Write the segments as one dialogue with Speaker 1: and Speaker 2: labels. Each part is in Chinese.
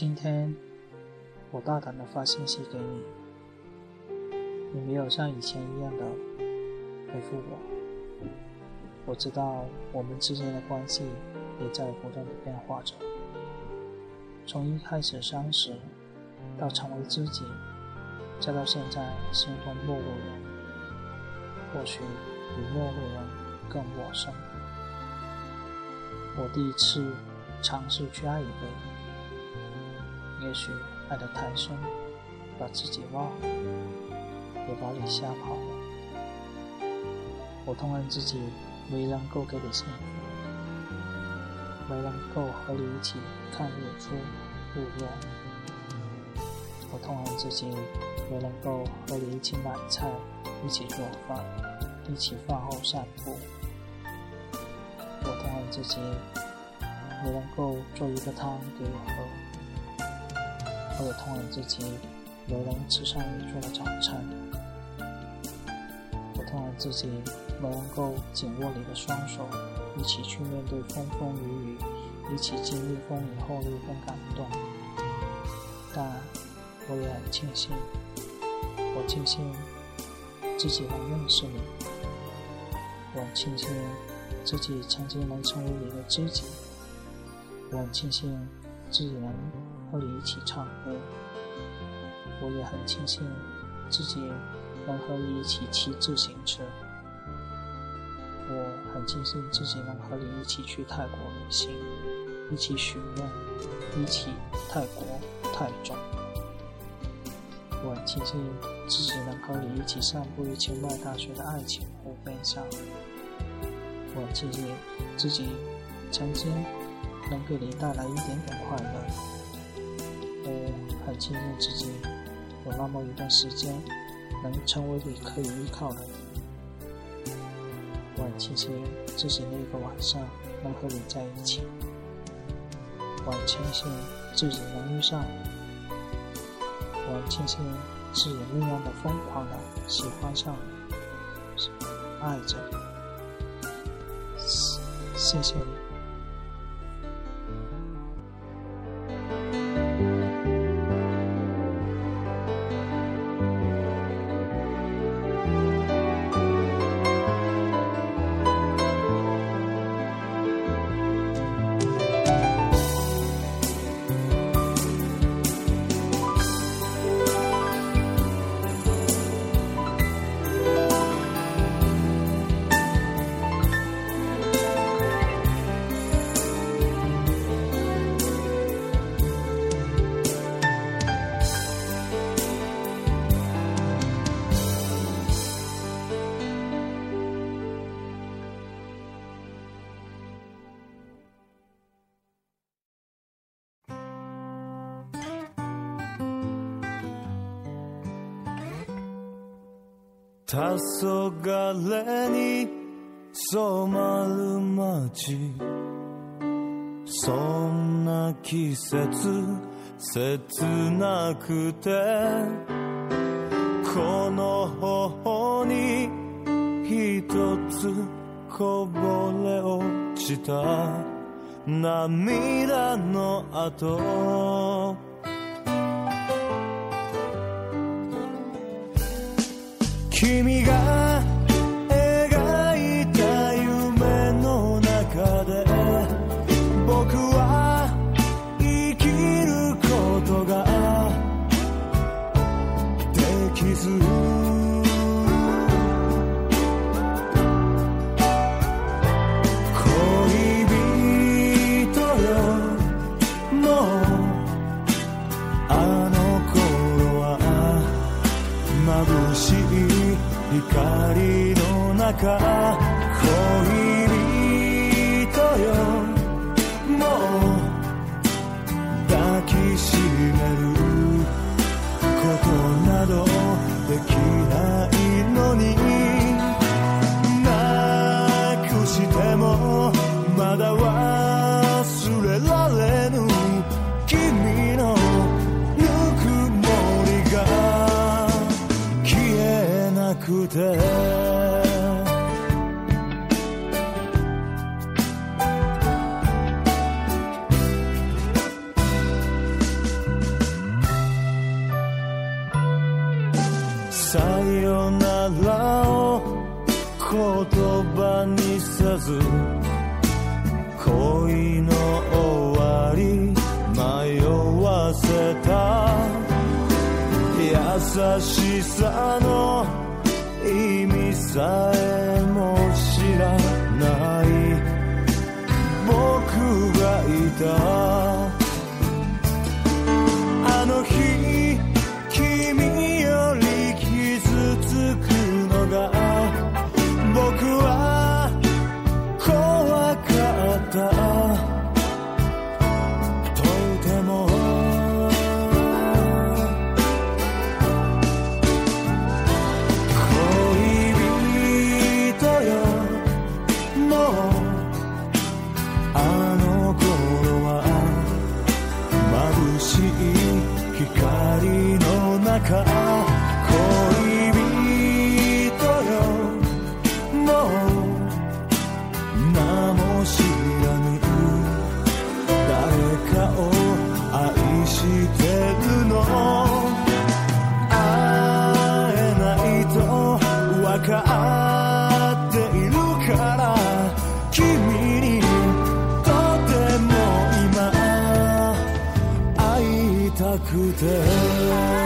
Speaker 1: 今天，我大胆的发信息给你，你没有像以前一样的回复我。我知道我们之间的关系也在不断的变化着，从一开始相识，到成为知己，再到现在形同陌路人，或许比陌路人更陌生。我第一次尝试去爱一个人。也许爱得太深，把自己忘了，也把你吓跑了。我痛恨自己没能够给你幸福，没能够和你一起看日出日落。我痛恨自己没能够和你一起买菜，一起做饭，一起饭后散步。我痛恨自己没能够做一个汤给我喝。我也痛恨自己没能吃上你做的早餐，我痛恨自己没能够紧握你的双手，一起去面对风风雨雨，一起经历风雨后那份感动。但我也很庆幸，我庆幸自己能认识你，我庆幸自己曾经能成为你的知己，我庆幸自己能。和你一起唱歌，我也很庆幸自己能和你一起骑自行车。我很庆幸自己能和你一起去泰国旅行，一起许愿，一起泰国泰中。我很庆幸自己能和你一起散步于清迈大学的爱情湖边上。我庆幸自己曾经能给你带来一点点快乐。我很庆幸自己有那么一段时间能成为你可以依靠的，我很庆幸自己那个晚上能和你在一起，我很庆幸自己能遇上，我很庆幸自己那样的疯狂的喜欢上、爱着，谢谢。你。
Speaker 2: 黄昏に染まる街そんな季節切なくてこの頬にひとつこぼれ落ちた涙の跡君がの中恋人よもう抱きしめることなどできないさよならを言葉にせず恋の終わり迷わせた優しさの意味さえ名も知らぬ誰かを愛してるの会えないと分かっているから君にとても今会いたくて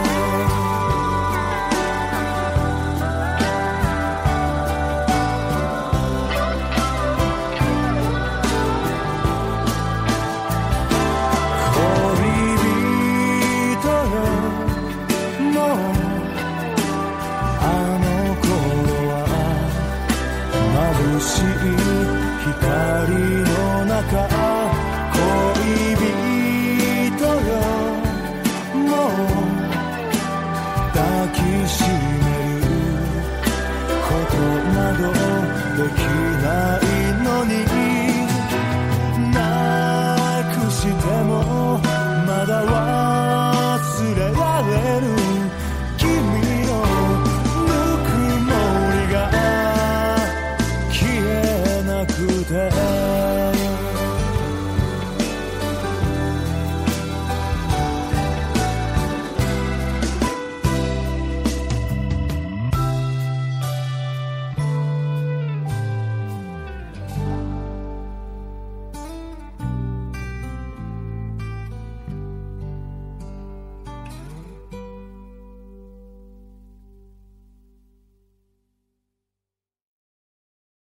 Speaker 2: しい光の中恋人よもう抱きしめることなどできる Yeah.